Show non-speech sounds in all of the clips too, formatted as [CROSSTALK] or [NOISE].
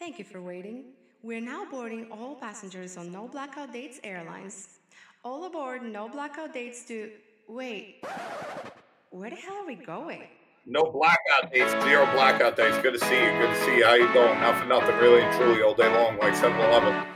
Thank you for waiting. We're now boarding all passengers on No Blackout Dates Airlines. All aboard No Blackout Dates to. Wait. Where the hell are we going? No blackout dates, zero blackout days. Good to see you. Good to see you. How you doing? Not for nothing, really and truly, all day long, like 7 Eleven.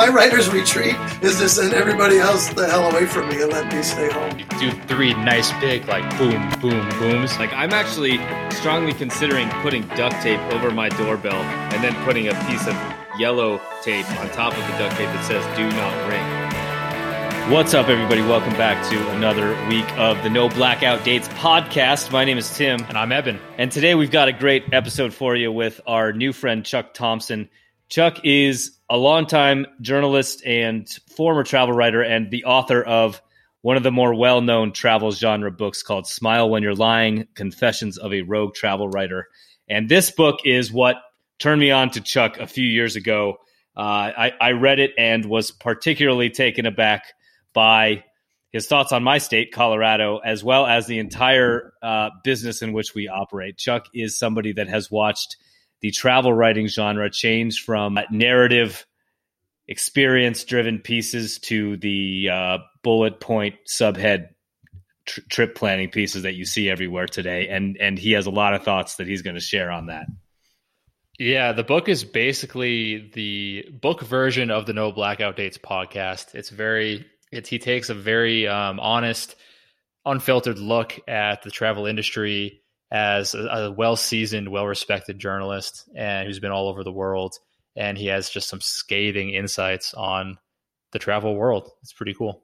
My writer's retreat is to send everybody else the hell away from me and let me stay home. do three nice big like boom boom booms Like I'm actually strongly considering putting duct tape over my doorbell and then putting a piece of yellow tape on top of the duct tape that says "Do not ring." What's up, everybody? Welcome back to another week of the No Blackout Dates podcast. My name is Tim, and i'm evan and today we've got a great episode for you with our new friend Chuck Thompson. Chuck is a longtime journalist and former travel writer and the author of one of the more well-known travel genre books called Smile When You're Lying: Confessions of a Rogue Travel Writer. And this book is what turned me on to Chuck a few years ago. Uh, I, I read it and was particularly taken aback by his thoughts on my state, Colorado, as well as the entire uh, business in which we operate. Chuck is somebody that has watched the travel writing genre change from narrative, experience driven pieces to the uh, bullet point subhead tr- trip planning pieces that you see everywhere today. And, and he has a lot of thoughts that he's going to share on that. yeah the book is basically the book version of the no blackout dates podcast it's very it's he takes a very um, honest unfiltered look at the travel industry as a, a well-seasoned well-respected journalist and who's been all over the world. And he has just some scathing insights on the travel world. It's pretty cool.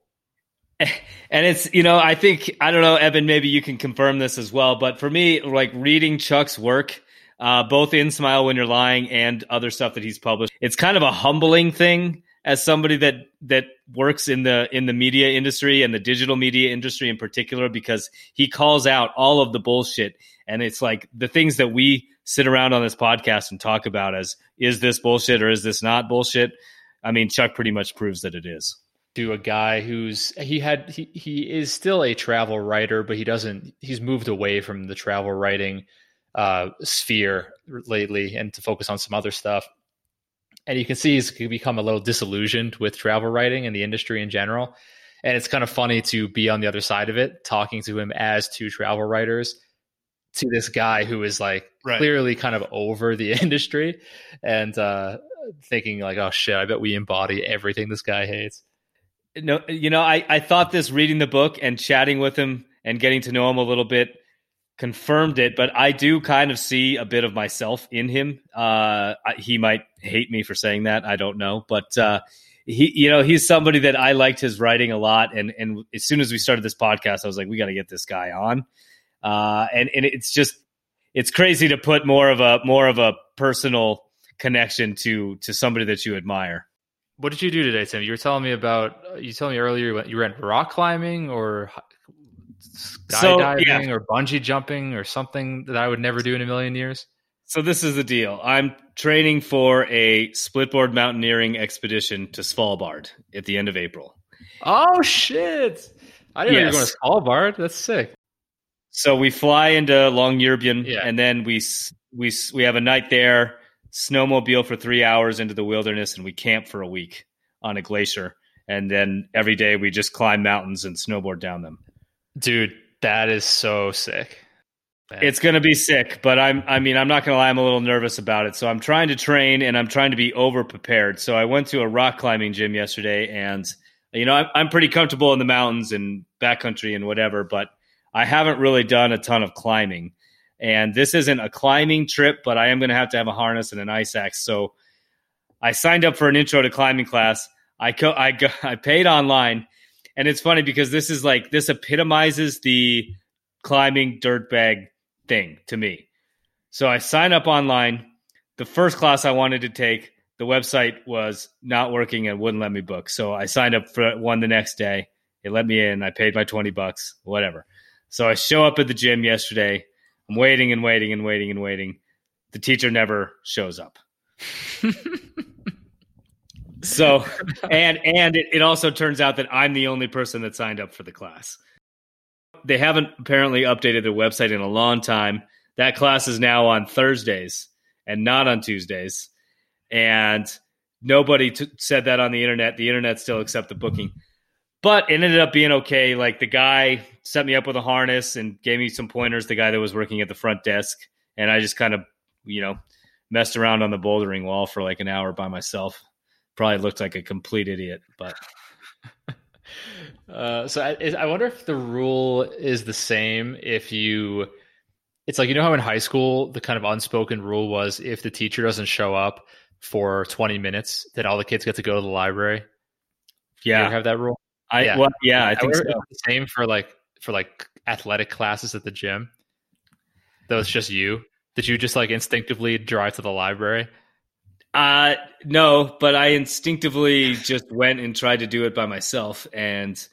[LAUGHS] And it's you know i think i don't know evan maybe you can confirm this as well but for me like reading chuck's work uh, both in smile when you're lying and other stuff that he's published it's kind of a humbling thing as somebody that that works in the in the media industry and the digital media industry in particular because he calls out all of the bullshit. And it's like the things that we sit around on this podcast and talk about as is this bullshit or is this not bullshit? I mean chuck pretty much proves that it is. To a guy who's he had he, he is still a travel writer but he doesn't he's moved away from the travel writing uh sphere lately and to focus on some other stuff and you can see he's become a little disillusioned with travel writing and the industry in general and it's kind of funny to be on the other side of it talking to him as two travel writers to this guy who is like Right. clearly kind of over the [LAUGHS] industry and uh thinking like oh shit i bet we embody everything this guy hates no you know i i thought this reading the book and chatting with him and getting to know him a little bit confirmed it but i do kind of see a bit of myself in him. Uh he might hate me for saying that. I don't know. But uh he you know he's somebody that i liked his writing a lot. And and as soon as we started this podcast i was like we got to get this guy on. Uh and and it's just it's crazy to put more of a more of a personal connection to to somebody that you admire. What did you do today, Tim? You were telling me about. You told me earlier you went, rock climbing or hi- So, skydiving yeah. or bungee jumping or something that I would never do in a million years. So this is the deal. I'm training for a splitboard mountaineering expedition to Svalbard at the end of April. Oh shit! I didn't know you were going to Svalbard. That's sick. So we fly into Longyearbyen, Yeah. and then we we we have a night there, snowmobile for three hours into the wilderness, and we camp for a week on a glacier. And then every day we just climb mountains and snowboard down them. Dude, that is so sick. Man. It's to be sick, but I'm I mean, I'm not to lie, I'm a little nervous about it. So I'm trying to train and I'm trying to be over prepared. So I went to a rock climbing gym yesterday and you know, I'm, I'm pretty comfortable in the mountains and backcountry and whatever, but I haven't really done a ton of climbing. And this isn't a climbing trip, but I am going to have to have a harness and an ice axe. So I signed up for an intro to climbing class. I co- I go- [LAUGHS] I paid online, and it's funny because this is like this epitomizes the climbing dirtbag thing to me. So I sign up online. The first class I wanted to take, the website was not working and wouldn't let me book. So I signed up for one the next day. It let me in. I paid my 20 bucks, whatever. So I show up at the gym yesterday. I'm waiting and waiting and waiting and waiting. The teacher never shows up. [LAUGHS] So, and and it, it also turns out that I'm the only person that signed up for the class. They haven't apparently updated their website in a long time. That class is now on Thursdays and not on Tuesdays. And nobody t- said that on the internet. The internet still accept the booking. But it ended up being okay. Like the guy set me up with a harness and gave me some pointers, the guy that was working at the front desk. And I just kind of, you know, messed around on the bouldering wall for like an hour by myself. Probably looked like a complete idiot, but [LAUGHS] Uh, so I, I wonder if the rule is the same if you. It's like you know how in high school the kind of unspoken rule was if the teacher doesn't show up for 20 minutes, then all the kids get to go to the library. yeah, have that rule? I yeah. well, yeah, I think so. it's the same for like for like athletic classes at the gym. That was just you. Did you just like instinctively drive to the library? Uh no, but I instinctively just went and tried to do it by myself and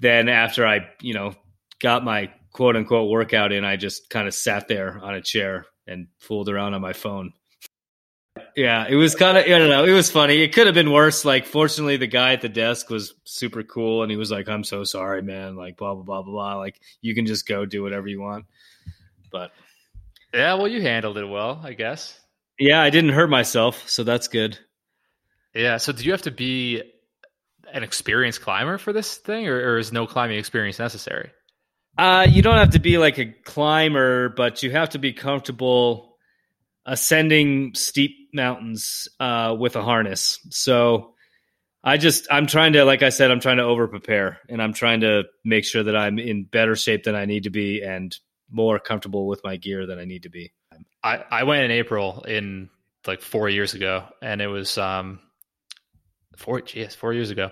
then after I, you know, got my quote unquote workout in, I just kind of sat there on a chair and fooled around on my phone. Yeah, it was kind of I don't know, it was funny. It could have been worse. Like fortunately the guy at the desk was super cool and he was like, "I'm so sorry, man." Like blah blah blah blah blah. Like you can just go do whatever you want. But Yeah, well, you handled it well, I guess. Yeah, I didn't hurt myself, so that's good. Yeah. So, do you have to be an experienced climber for this thing, or, or is no climbing experience necessary? Uh, you don't have to be like a climber, but you have to be comfortable ascending steep mountains uh, with a harness. So I just, I'm trying to, like I said, I'm trying to over prepare and I'm trying to make sure that I'm in better shape than I need to be and more comfortable with my gear than I need to be. I, I went in April in like four years ago, and it was um four yes four years ago,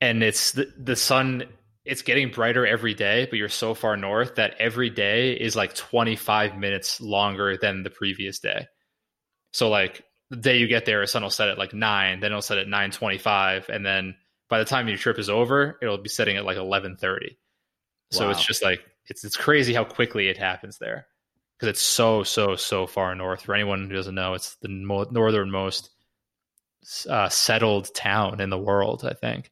and it's the the sun. It's getting brighter every day, but you're so far north that every day is like 25 minutes longer than the previous day. So like the day you get there, the sun will set at like nine, then it'll set at 9:25, and then by the time your trip is over, it'll be setting at like 11:30. So Wow. it's just like it's it's crazy how quickly it happens there because it's so so so far north. For anyone who doesn't know, it's the mo- northernmost uh, settled town in the world. I think.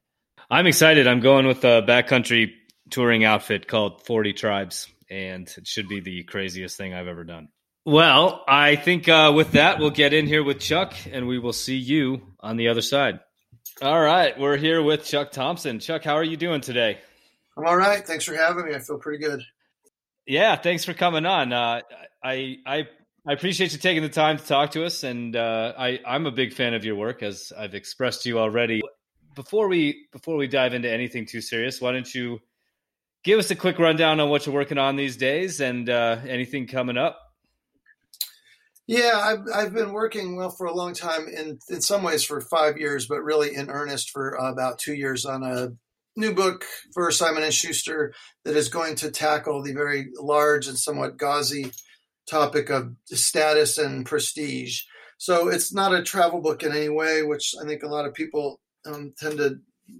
I'm excited. I'm going with a backcountry touring outfit called 40 Tribes, and it should be the craziest thing I've ever done. Well, I think uh, with that, we'll get in here with Chuck, and we will see you on the other side. All right, we're here with Chuck Thompson. Chuck, how are you doing today? I'm all right. Thanks for having me. I feel pretty good. Yeah, thanks for coming on. Uh, I I I appreciate you taking the time to talk to us, and uh, I I'm a big fan of your work, as I've expressed to you already. Before we before we dive into anything too serious, why don't you give us a quick rundown on what you're working on these days and uh, anything coming up? Yeah, I've, I've been working well for a long time, in in some ways for five years, but really in earnest for uh, about two years on a new book for Simon and Schuster that is going to tackle the very large and somewhat gauzy topic of status and prestige. So it's not a travel book in any way, which I think a lot of people um, tend to,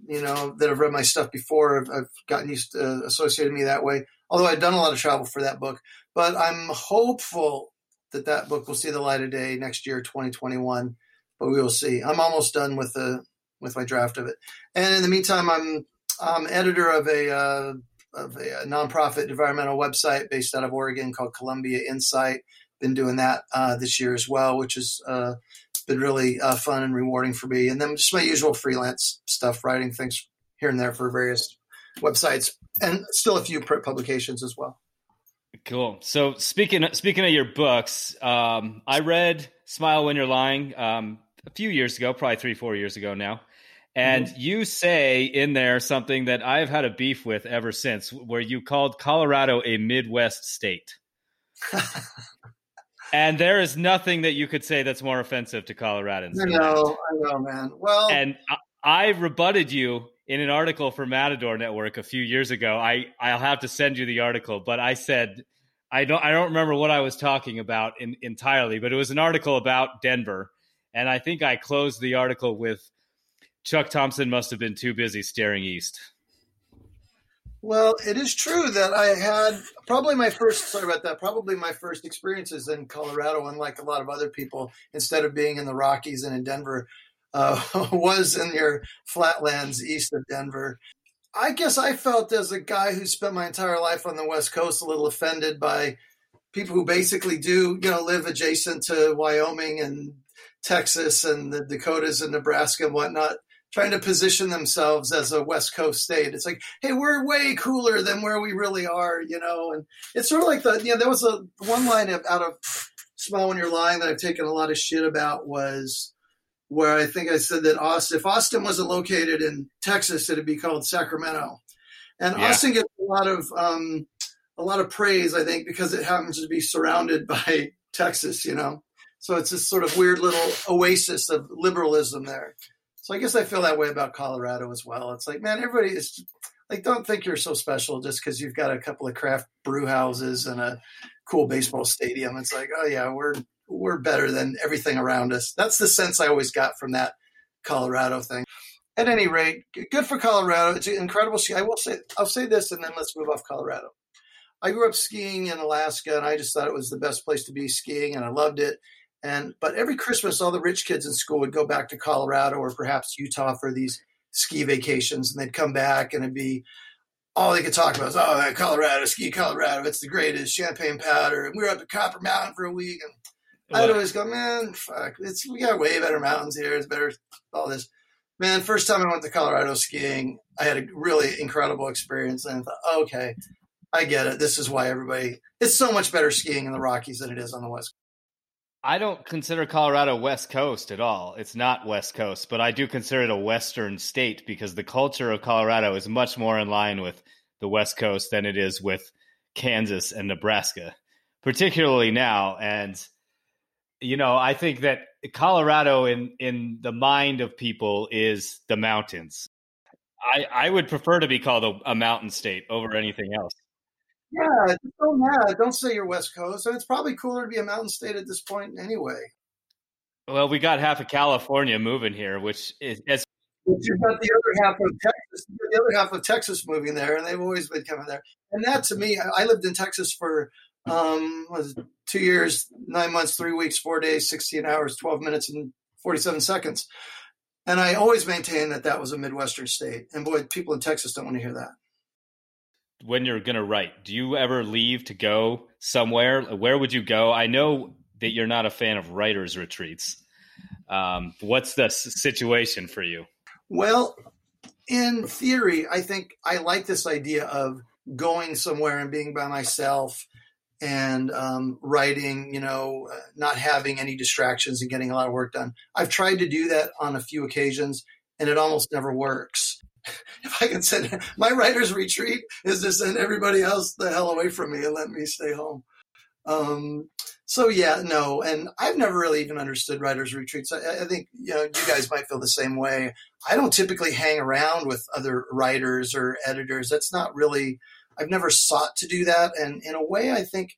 you know, that have read my stuff before, have, have gotten used to uh, associating me that way. Although I've done a lot of travel for that book, but I'm hopeful that that book will see the light of day next year, 2021. But we will see. I'm almost done with the with my draft of it, and in the meantime, I'm I'm editor of a uh, of a, nonprofit environmental website based out of Oregon called Columbia Insight. Been doing that uh, this year as well, which has uh, been really uh, fun and rewarding for me. And then just my usual freelance stuff, writing things here and there for various websites, and still a few print publications as well. Cool. So speaking speaking of your books, um, I read "Smile When You're Lying" um, a few years ago, probably three four years ago now. And mm-hmm. you say in there something that I've had a beef with ever since, where you called Colorado a Midwest state. [LAUGHS] and there is nothing that you could say that's more offensive to Coloradans. I know, I know, man. Well. And I, I rebutted you in an article for Matador Network a few years ago. I I'll have to send you the article, but I said I don't I don't remember what I was talking about in, entirely, but it was an article about Denver, and I think I closed the article with Chuck Thompson must have been too busy staring east. Well, it is true that I had probably my first, sorry about that, probably my first experiences in Colorado, unlike a lot of other people, instead of being in the Rockies and in Denver, uh, [LAUGHS] was in your flatlands east of Denver. I guess I felt as a guy who spent my entire life on the West Coast a little offended by people who basically do, you know, live adjacent to Wyoming and Texas and the Dakotas and Nebraska and whatnot, trying to position themselves as a West Coast state. It's like, hey, we're way cooler than where we really are, you know. And it's sort of like the, you know, there was a one line out of Smile When You're Lying that I've taken a lot of shit about was where I think I said that Austin, if Austin wasn't located in Texas, it'd be called Sacramento. And yeah. Austin gets a lot of um, a lot of praise, I think, because it happens to be surrounded [LAUGHS] by Texas, you know. So it's this sort of weird little oasis of liberalism there. So I guess I feel that way about Colorado as well. It's like, man, everybody is like, don't think you're so special just because you've got a couple of craft brew houses and a cool baseball stadium. It's like, oh yeah, we're we're better than everything around us. That's the sense I always got from that Colorado thing. At any rate, good for Colorado. It's an incredible ski. I will say, I'll say this, and then let's move off Colorado. I grew up skiing in Alaska, and I just thought it was the best place to be skiing, and I loved it. And but every Christmas, all the rich kids in school would go back to Colorado or perhaps Utah for these ski vacations, and they'd come back, and it'd be all they could talk about was, oh, Colorado, ski Colorado, it's the greatest, champagne powder. And we were up at Copper Mountain for a week, and I'd always go, man, fuck, it's we got way better mountains here. It's better all this. Man, first time I went to Colorado skiing, I had a really incredible experience, and I thought, okay, I get it. This is why everybody. It's so much better skiing in the Rockies than it is on the West. I don't consider Colorado West Coast at all. It's not West Coast, but I do consider it a Western state because the culture of Colorado is much more in line with the West Coast than it is with Kansas and Nebraska, particularly now. And you know, I think that Colorado in in the mind of people is the mountains. I I would prefer to be called a, a mountain state over anything else. Yeah, don't yeah, don't say you're West Coast. and it's probably cooler to be a mountain state at this point anyway. Well, we got half of California moving here, which is as you've got the other half of Texas, the other half of Texas moving there, and they've always been coming there. And that to me, I lived in Texas for um, was two years, nine months, three weeks, four days, 16 hours, 12 minutes, and 47 seconds. And I always maintain that that was a Midwestern state. And boy, people in Texas don't want to hear that. When you're going to write, do you ever leave to go somewhere? Where would you go? I know that you're not a fan of writers' retreats. Um, what's the situation for you? Well, in theory, I think I like this idea of going somewhere and being by myself and um, writing, you know, not having any distractions and getting a lot of work done. I've tried to do that on a few occasions and it almost never works. [LAUGHS] if I can send my writer's retreat is to send everybody else the hell away from me and let me stay home. Um, so yeah, no, and I've never really even understood writers' retreats. I, I, think you know you guys might feel the same way. I don't typically hang around with other writers or editors. That's not really I've never sought to do that. And in a way, I think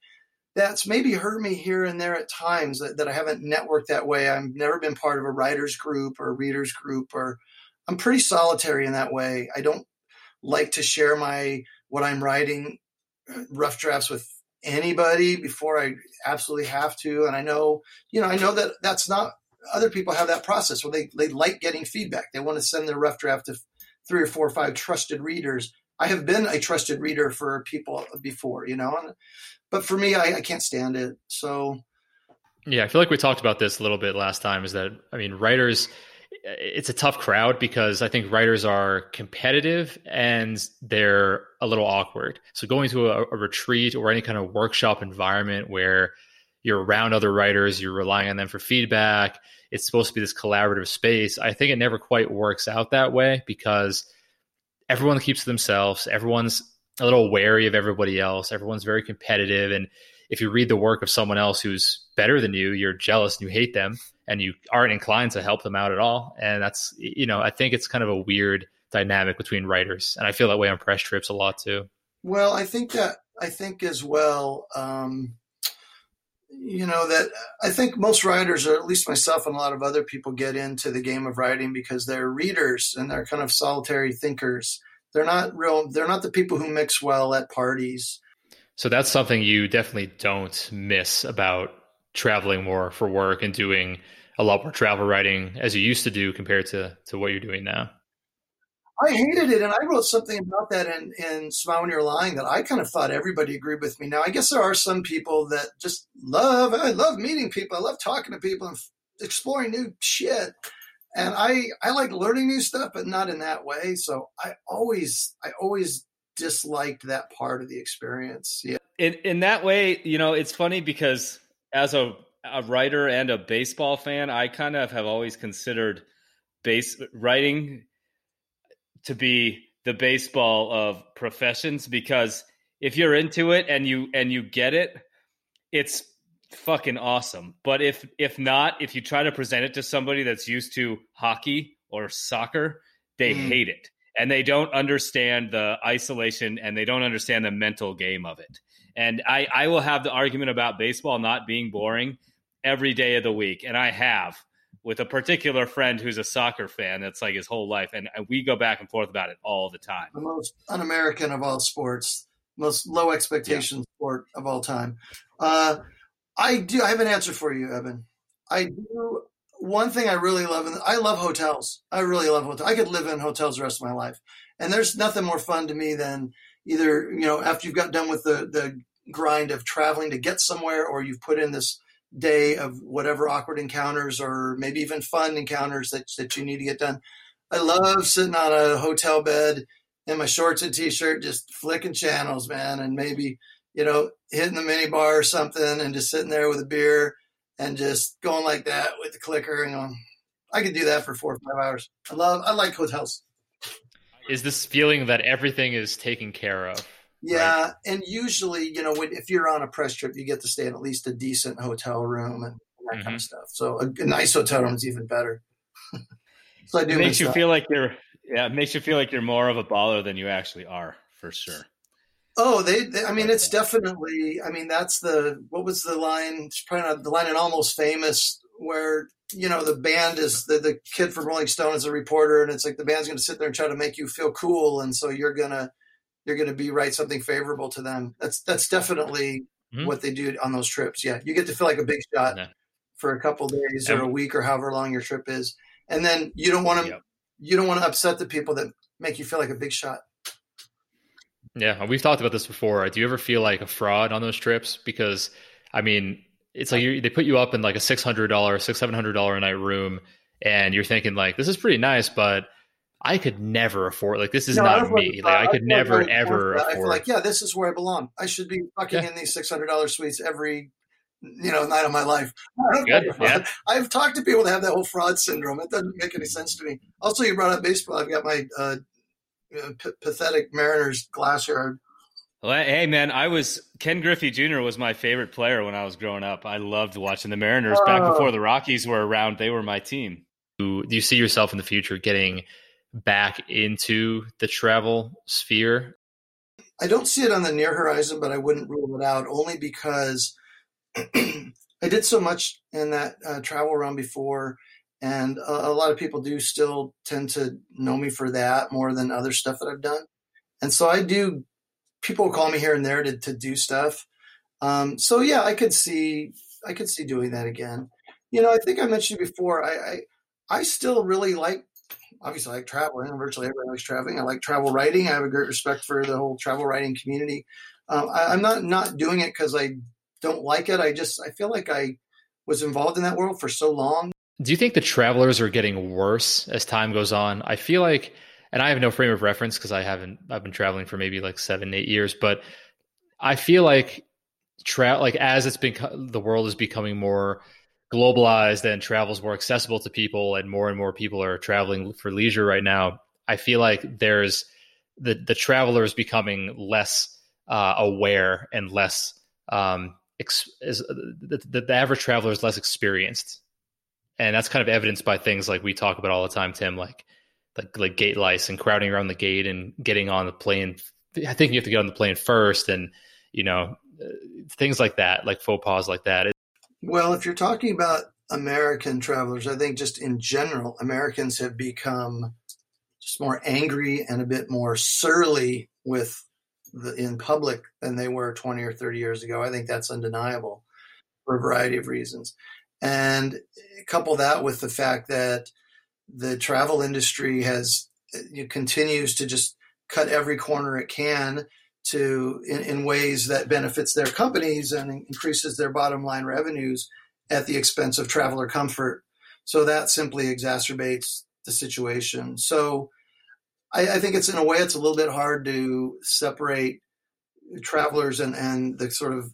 that's maybe hurt me here and there at times that, that I haven't networked that way. I've never been part of a writers group or readers group, or I'm pretty solitary in that way. I don't like to share my what I'm writing uh, rough drafts with anybody before I absolutely have to. And I know, you know, I know that that's not other people have that process where they, they like getting feedback. They want to send their rough draft to three or four or five trusted readers I have been a trusted reader for people before, you know, but for me, I, I can't stand it. So, yeah, I feel like we talked about this a little bit last time. Is that I mean, writers, it's a tough crowd because I think writers are competitive and they're a little awkward. So going to a, a retreat or any kind of workshop environment where you're around other writers, you're relying on them for feedback. It's supposed to be this collaborative space. I think it never quite works out that way because everyone keeps to themselves. Everyone's a little wary of everybody else. Everyone's very competitive. And if you read the work of someone else who's better than you, you're jealous and you hate them and you aren't inclined to help them out at all. And that's, you know, I think it's kind of a weird dynamic between writers. And I feel that way on press trips a lot too. Well, I think that, I think as well, um, you know that I think most writers, or at least myself and a lot of other people, get into the game of writing because they're readers and they're kind of solitary thinkers. They're not real. They're not the people who mix well at parties. So that's something you definitely don't miss about traveling more for work and doing a lot more travel writing as you used to do compared to to what you're doing now. I hated it, and I wrote something about that in in Smile When You're Lying that I kind of thought everybody agreed with me. Now, I guess there are some people that just love. I love meeting people. I love talking to people and exploring new shit. And I I like learning new stuff, but not in that way. So I always I always disliked that part of the experience. Yeah. In in that way, you know, it's funny because as a a writer and a baseball fan, I kind of have always considered base writing to be the baseball of professions because if you're into it and you and you get it, it's fucking awesome. But if if not, if you try to present it to somebody that's used to hockey or soccer, they mm. hate it. And they don't understand the isolation and they don't understand the mental game of it. And I, I will have the argument about baseball not being boring every day of the week. And I have with a particular friend who's a soccer fan that's like his whole life. And we go back and forth about it all the time. The most un American of all sports, most low expectation yeah. sport of all time. Uh, I do. I have an answer for you, Evan. I do. One thing I really love, and I love hotels. I really love hotels. I could live in hotels the rest of my life. And there's nothing more fun to me than either, you know, after you've got done with the, the grind of traveling to get somewhere or you've put in this day of whatever awkward encounters or maybe even fun encounters that, that you need to get done. I love sitting on a hotel bed in my shorts and t-shirt, just flicking channels, man, and maybe, you know, hitting the mini bar or something and just sitting there with a beer and just going like that with the clicker and going, I could do that for four or five hours. I love, I like hotels. Is this feeling that everything is taken care of? Yeah, right? and usually, you know, when, if you're on a press trip, you get to stay in at least a decent hotel room and that mm-hmm. kind of stuff. So a, a, nice hotel room is even better. [LAUGHS] so I do. It makes you that. feel like you're. Yeah, it makes you feel like you're more of a baller than you actually are, for sure. Oh, they, they, I mean, it's definitely. I mean, that's the. What was the line? It's probably not the line in Almost Famous where you know the band is the the kid from Rolling Stone is a reporter, and it's like the band's going to sit there and try to make you feel cool, and so you're gonna you're going to be write something favorable to them. That's that's definitely mm-hmm. what they do on those trips. Yeah, you get to feel like a big shot yeah. for a couple days or a week or however long your trip is, and then you don't want to yep. you don't want to upset the people that make you feel like a big shot. Yeah, we've talked about this before. Do you ever feel like a fraud on those trips? Because I mean, it's like you, they put you up in like a six hundred dollar, six seven hundred dollar a night room, and you're thinking like this is pretty nice, but I could never afford like this is no, not me. Like, I could I never ever afford. I feel like yeah, this is where I belong. I should be fucking yeah. in these six hundred dollars suites every you know night of my life. [LAUGHS] Good, yeah. I've talked to people that have that whole fraud syndrome. It doesn't make any sense to me. Also, you brought up baseball. I've got my uh, p- pathetic Mariners glass yard. Well, hey man, I was Ken Griffey Jr. was my favorite player when I was growing up. I loved watching the Mariners back oh. before the Rockies were around. They were my team. Do you see yourself in the future getting back into the travel sphere? I don't see it on the near horizon, but I wouldn't rule it out only because [CLEARS THROAT] I did so much in that uh, travel realm before, and a, a, lot of people do still tend to know me for that more than other stuff that I've done. And so I do. People call me here and there to to do stuff. Um, so yeah, I could see I could see doing that again. You know, I think I mentioned before. I, I I still really like obviously I like traveling. Virtually everyone likes traveling. I like travel writing. I have a great respect for the whole travel writing community. Um, I, am not not doing it because I don't like it. I just I feel like I was involved in that world for so long. Do you think the travelers are getting worse as time goes on? I feel like, and I have no frame of reference because I haven't. I've been traveling for maybe like seven, eight years, but I feel like tra- like as it's been the world is becoming more globalized and travel's more accessible to people and more and more people are traveling for leisure right now i feel like there's the the traveler is becoming less uh, aware and less um, ex- is, the, the average traveler is less experienced and that's kind of evidenced by things like we talk about all the time tim like like, like gate lice and crowding around the gate and getting on the plane i think you have to get on the plane first and you know uh, things like that like faux pas like that well, if you're talking about American travelers, I think just in general, Americans have become just more angry and a bit more surly with the, in public than they were 20 or 30 years ago. I think that's undeniable for a variety of reasons. And couple that with the fact that the travel industry has continues to just cut every corner it can to in, in ways that benefits their companies and increases their bottom line revenues at the expense of traveler comfort. So that simply exacerbates the situation. So I, I think it's in a way it's a little bit hard to separate travelers and, and the sort of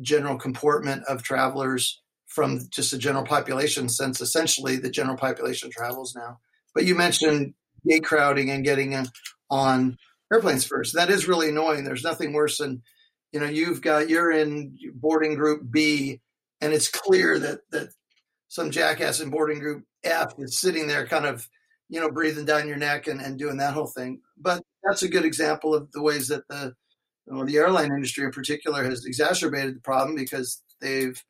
general comportment of travelers from just the general population since essentially the general population travels now. But you mentioned gate crowding and getting on airplanes first. That is really annoying. There's nothing worse than, you know, you've got, you're in boarding group B and it's clear that, that some jackass in boarding group F is sitting there kind of, you know, breathing down your neck and, and doing that whole thing. But that's a good example of the ways that the, the airline industry in particular has exacerbated the problem because they've,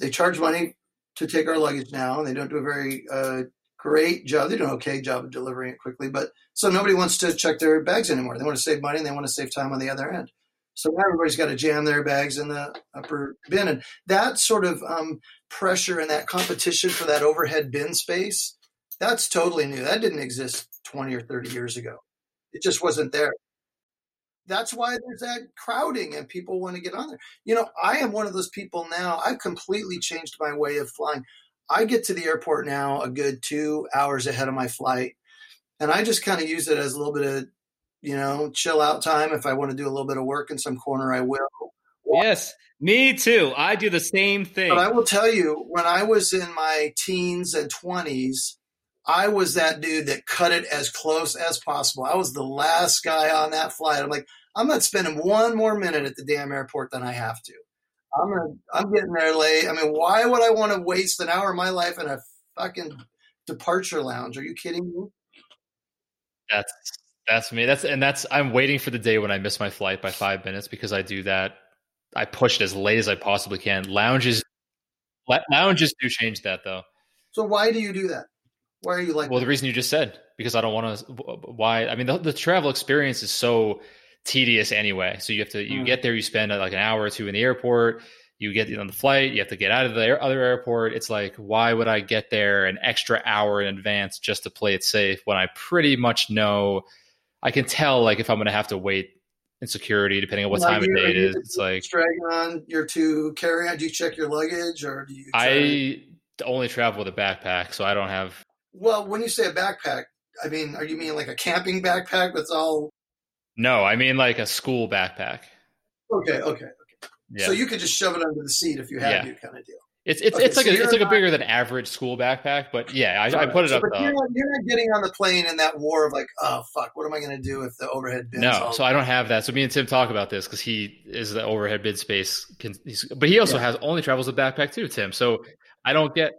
they charge money to take our luggage now and they don't do a very uh, great job. They do an okay job of delivering it quickly, but so nobody wants to check their bags anymore. They want to save money and they want to save time on the other end. So now everybody's got to jam their bags in the upper bin, and that sort of um, pressure and that competition for that overhead bin space, that's totally new. That didn't exist 20 or 30 years ago. It just wasn't there. That's why there's that crowding and people want to get on there. You know, I am one of those people now. I've completely changed my way of flying. I get to the airport now a good two hours ahead of my flight. And I just kind of use it as a little bit of, you know, chill out time. If I want to do a little bit of work in some corner, I will. Yes, me too. I do the same thing. But I will tell you, when I was in my teens and 20s, I was that dude that cut it as close as possible. I was the last guy on that flight. I'm like, I'm not spending one more minute at the damn airport than I have to. I'm gonna, I'm getting there late. I mean, why would I want to waste an hour of my life in a fucking departure lounge? Are you kidding me? That's that's me. That's and that's I'm waiting for the day when I miss my flight by five minutes because I do that. I push it as late as I possibly can. Lounges, lounges do change that though. So why do you do that? Why are you like? Well, that? the reason you just said because I don't want to. Why? I mean, the, the travel experience is so tedious anyway. So you have to you mm. get there, you spend like an hour or two in the airport. You get on the flight, you have to get out of the other airport. It's like, why would I get there an extra hour in advance just to play it safe when I pretty much know I can tell like if I'm going to have to wait in security depending on what time of day it is. It's like dragging on your two carry on. Do you check your luggage or do you? I only travel with a backpack, so I don't have. Well, when you say a backpack, I mean, are you mean like a camping backpack that's all no, I mean like a school backpack. Okay, okay, okay. Yeah. So you could just shove it under the seat if you had yeah. to, kind of deal. It's it's, okay, it's like so a, it's like not, a bigger than average school backpack, but yeah, I, I put it so, up. But you're not, you're not, getting on the plane in that war of like, oh fuck, what am I going to do if the overhead bin? No, so I don't have that. So me and Tim talk about this because he is the overhead bin space, can, but he also yeah. has only travels with backpack too, Tim. So I don't get.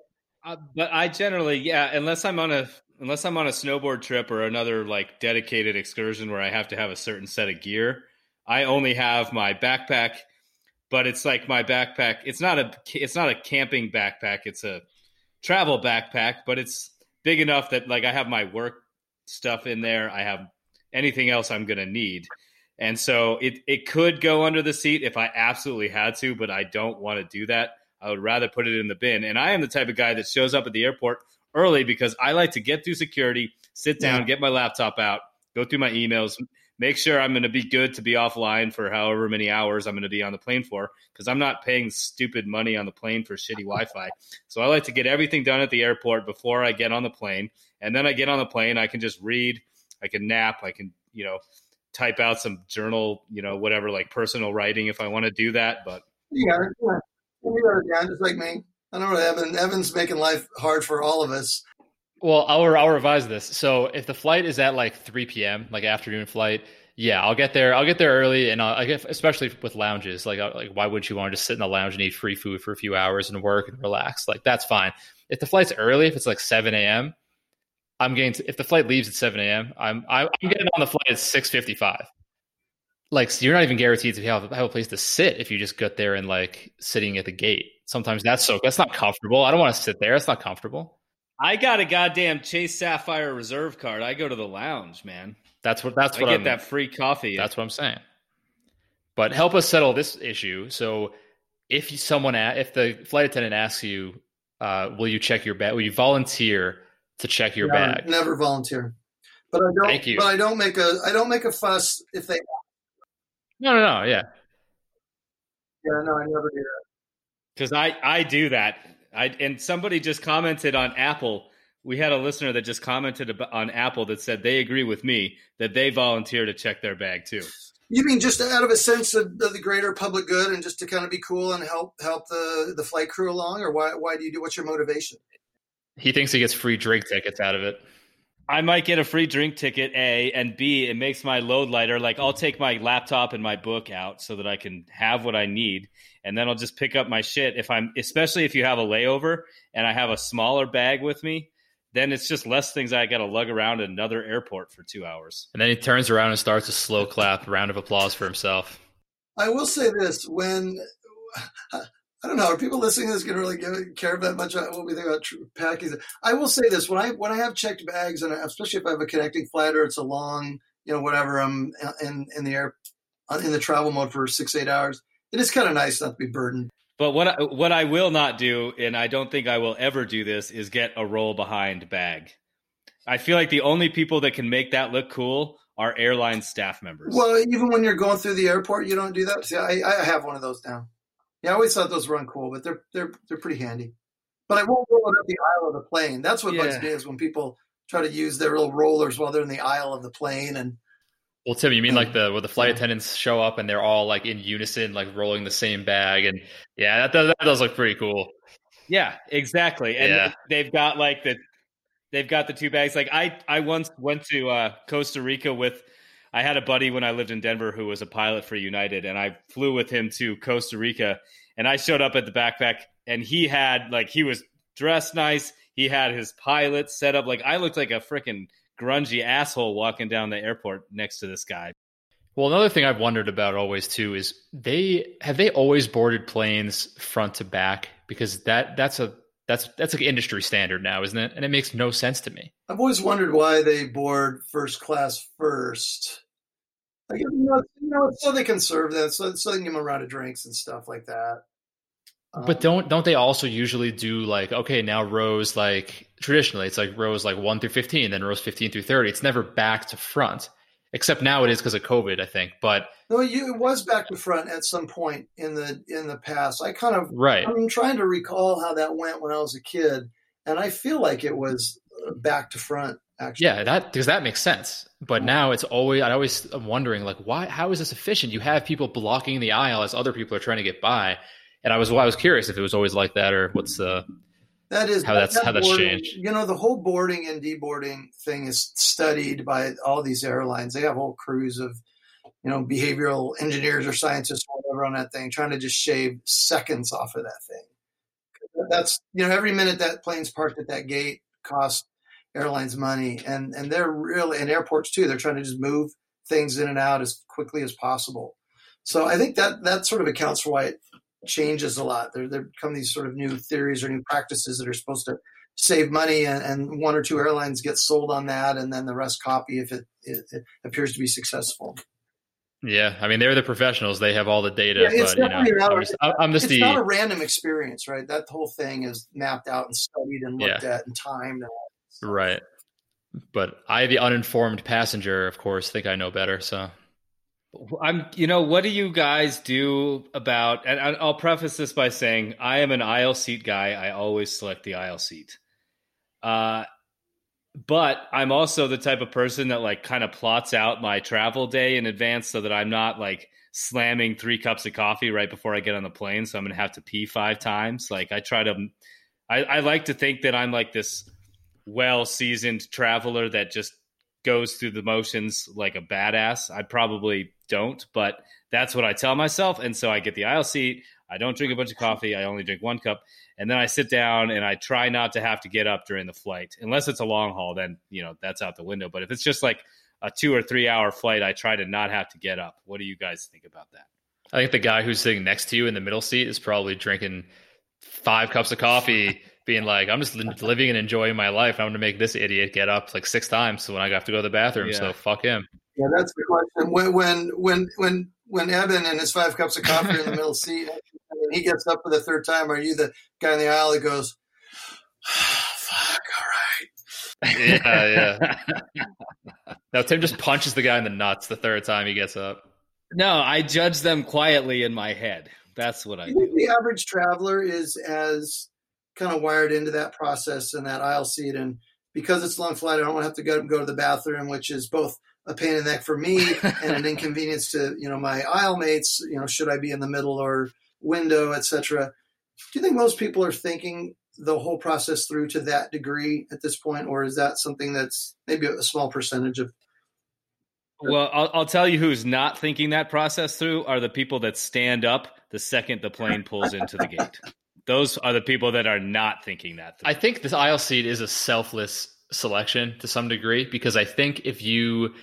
Uh, but I generally, yeah, unless I'm on a unless I'm on a snowboard trip or another like dedicated excursion where I have to have a certain set of gear, I only have my backpack. But it's like my backpack. It's not a it's not a camping backpack. It's a travel backpack, but it's big enough that like I have my work stuff in there. I have anything else I'm going to need. And so it, it could go under the seat if I absolutely had to, but I don't want to do that. I would rather put it in the bin. And I am the type of guy that shows up at the airport early because I like to get through security, sit down, yeah. get my laptop out, go through my emails, make sure I'm going to be good to be offline for however many hours I'm going to be on the plane for because I'm not paying stupid money on the plane for shitty Wi-Fi. So I like to get everything done at the airport before I get on the plane, and then I get on the plane, I can just read, I can nap, I can you know type out some journal, you know whatever like personal writing if I want to do that, but. Yeah, yeah. You got it down just like me. I don't know, Evan. Evan's making life hard for all of us. Well, I'll, I'll revise this. So if the flight is at like 3 p.m., like afternoon flight, yeah, I'll get there. I'll get there early, and I'll, I get especially with lounges. Like, uh, like why would you want to just sit in the lounge and eat free food for a few hours and work and relax? Like that's fine. If the flight's early, if it's like 7 a.m., I'm getting. To, if the flight leaves at 7 a.m., I'm I'm getting on the flight at 6:55. Like so you're not even guaranteed to have, have a place to sit if you just get there and like sitting at the gate sometimes that's so that's not comfortable. I don't want to sit there. It's not comfortable. I got a goddamn Chase Sapphire Reserve card. I go to the lounge, man. That's what that's what I get I'm, that free coffee. That's what I'm saying. But help us settle this issue. So if someone if the flight attendant asks you, uh, will you check your bag? Will you volunteer to check your never, bag? Never volunteer. But I don't. Thank you. But I don't make a. I don't make a fuss if they. No, no, no. Yeah. Yeah, no, I never do that. Because I I do that. I and somebody just commented on Apple. We had a listener that just commented on Apple that said they agree with me that they volunteer to check their bag too. You mean just out of a sense of, of the greater public good and just to kind of be cool and help help the the flight crew along, or why why do you do? What's your motivation? He thinks he gets free drink tickets out of it. I might get a free drink ticket, A, and B, it makes my load lighter. Like I'll take my laptop and my book out so that I can have what I need, and then I'll just pick up my shit. If I'm, especially if you have a layover and I have a smaller bag with me, then it's just less things I got to lug around at another airport for two hours. And then he turns around and starts a slow clap, round of applause for himself. I will say this: when I don't know, are people listening to this going to really give, care that much about what we think about packing? I will say this: when I when I have checked bags, and especially if I have a connecting flight or it's a long, you know, whatever, I'm in in the air uh, in the travel mode for six eight hours. It is kind of nice not to be burdened. But what I, what I will not do, and I don't think I will ever do this, is get a roll behind bag. I feel like the only people that can make that look cool are airline staff members. Well, even when you're going through the airport, you don't do that. See, I, I have one of those now. Yeah, I always thought those were uncool, but they're they're they're pretty handy. But I won't roll it up the aisle of the plane. That's what bugs Yeah. me is when people try to use their little rollers while they're in the aisle of the plane. And Well, Tim, you mean like the where the flight attendants show up and they're all like in unison, like rolling the same bag, and yeah, that does, that does look pretty cool. Yeah, exactly. And Yeah. they've got like the they've got the two bags. Like I I once went to uh, Costa Rica with I had a buddy when I lived in Denver who was a pilot for United and I flew with him to Costa Rica and I showed up at the backpack and he had like he was dressed nice. He had his pilot set up like I looked like a freaking grungy asshole walking down the airport next to this guy. Well, another thing I've wondered about always too is they have they always boarded planes front to back because that that's a that's that's like industry standard now, isn't it? And it makes no sense to me. I've always wondered why they board first class first. Like, you know, you know, so they can serve that, so, so they can give them a round of drinks and stuff like that. Um, But don't don't they also usually do like okay now rows like traditionally it's like rows like one through fifteen, then rows fifteen through thirty. It's never back to front, except now it is because of COVID, I think. But no, you, it was back to front at some point in the in the past. I kind of right, I'm trying to recall how that went when I was a kid, and I feel like it was uh, back to front. Actually, yeah, that because that makes sense. But now it's always I always am wondering like why how is this efficient? You have people blocking the aisle as other people are trying to get by, and I was I was curious if it was always like that or what's the That is How that's- that how that's boarding- changed. You know, the whole boarding and deboarding thing is studied by all these airlines. They have whole crews of, you know, behavioral engineers or scientists or whatever on that thing, trying to just shave seconds off of that thing. That's you know, every minute that plane's parked at that gate costs airlines money, and and they're really and airports too. They're trying to just move things in and out as quickly as possible. So I think that that sort of accounts for why it changes a lot. There, there come these sort of new theories or new practices that are supposed to save money, and, and one or two airlines get sold on that, and then the rest copy if it, it, it appears to be successful. yeah. I mean they're the professionals; they have all the data. Yeah, it's but you know, definitely not- I'm I'm just it's the not a random experience, right? That whole thing is mapped out and studied and looked Yeah. at and timed. And all. Right. But I, the uninformed passenger, of course, think I know better. So I'm, you know, what do you guys do about? And I'll preface this by saying I am an aisle seat guy. I always select the aisle seat. Uh, but I'm also the type of person that like kind of plots out my travel day in advance so that I'm not like slamming three cups of coffee right before I get on the plane. So I'm going to have to pee five times. Like I try to, I, I like to think that I'm like this well seasoned traveler that just goes through the motions like a badass. I probably don't, but that's what I tell myself. And so I get the aisle seat. I don't drink a bunch of coffee. I only drink one cup. And then I sit down and I try not to have to get up during the flight. Unless it's a long haul, then, you know, that's out the window. But if it's just like a two or three hour flight, I try to not have to get up. What do you guys think about that? I think the guy who's sitting next to you in the middle seat is probably drinking five cups of coffee, being like, "I'm just [LAUGHS] living and enjoying my life. I'm going to make this idiot get up like six times when I have to go to the bathroom. Yeah. So fuck him." Yeah, that's the question. When when when when when Evan and his five cups of coffee in the middle seat, [LAUGHS] and he gets up for the third time, are you the guy in the aisle that goes, [SIGHS] "Fuck, all right"? yeah, yeah. [LAUGHS] now Tim just punches the guy in the nuts the third time he gets up. No, I judge them quietly in my head. That's what I You think do. the average traveler is as kind of wired into that process and that aisle seat, and because it's a long flight, I don't want to have to go go to the bathroom, which is both a pain in the neck for me [LAUGHS] and an inconvenience to you know my aisle mates. You know, should I be in the middle or window, etc. Do you think most people are thinking the whole process through to that degree at this point, or is that something that's maybe a small percentage of? Well, I'll, I'll tell you who's not thinking that process through are the people that stand up the second the plane pulls into the gate. [LAUGHS] Those are the people that are not thinking that through. I think this aisle seat is a selfless selection to some degree because I think if you,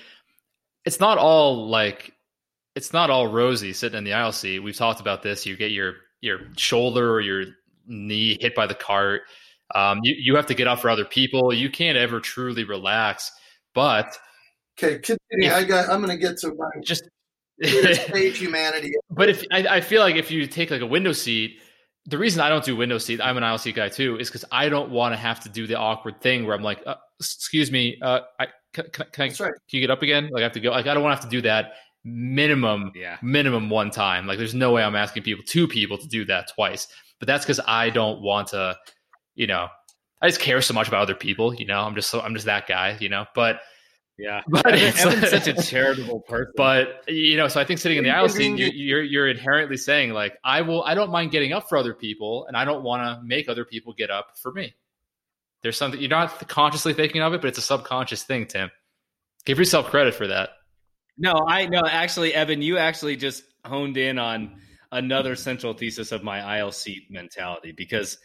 it's not all like, it's not all rosy sitting in the aisle seat. We've talked about this. You get your your shoulder or your knee hit by the cart. Um, you you have to get up for other people. You can't ever truly relax. But Okay, continue. If- I got. I'm going to get to my just [LAUGHS] save [LAUGHS] humanity. But if I, I feel like if you take like a window seat, the reason I don't do window seat, I'm an aisle seat guy too, is because I don't want to have to do the awkward thing where I'm like, uh, excuse me, uh, I can, can, can, I, right. can you get up again? Like I have to go. Like I don't want to have to do that minimum, Yeah. minimum one time. Like there's no way I'm asking people, two people, to do that twice. But that's because I don't want to, you know, I just care so much about other people. You know, I'm just so I'm just that guy. You know, but yeah. [LAUGHS] but Evan- it's- Evan's such a charitable person. but you know, so I think sitting in the aisle seat, you, Inconvenient. you're you're inherently saying like, I will, I don't mind getting up for other people, and I don't want to make other people get up for me. There's something you're not consciously thinking of it, but it's a subconscious thing. Tim, give yourself credit for that. No, I no. Actually, Evan, you actually just honed in on another central thesis of my aisle seat mentality because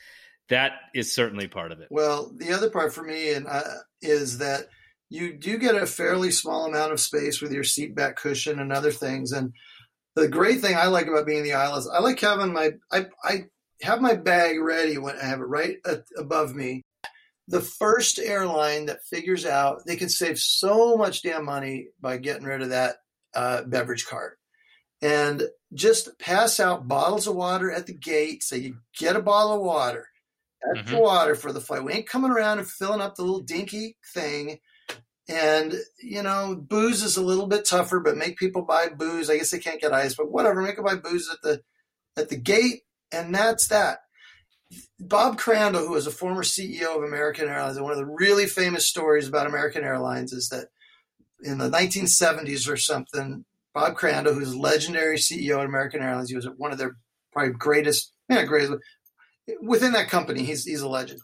that is certainly part of it. Well, the other part for me and uh, is that you do get a fairly small amount of space with your seat back cushion and other things. And the great thing I like about being in the aisle is I like having my I I have my bag ready when I have it right above me. The first airline that figures out they can save so much damn money by getting rid of that uh, beverage cart and just pass out bottles of water at the gate. Say you get a bottle of water extra water for the flight. We ain't coming around and filling up the little dinky thing. And you know, booze is a little bit tougher, but make people buy booze. I guess they can't get ice, but whatever. Make them buy booze at the at the gate, and that's that. Bob Crandall, who was a former CEO of American Airlines, and one of the really famous stories about American Airlines is that in the 1970s or something, Bob Crandall, who's legendary CEO at American Airlines, he was one of their probably greatest, yeah, greatest within that company. He's he's a legend,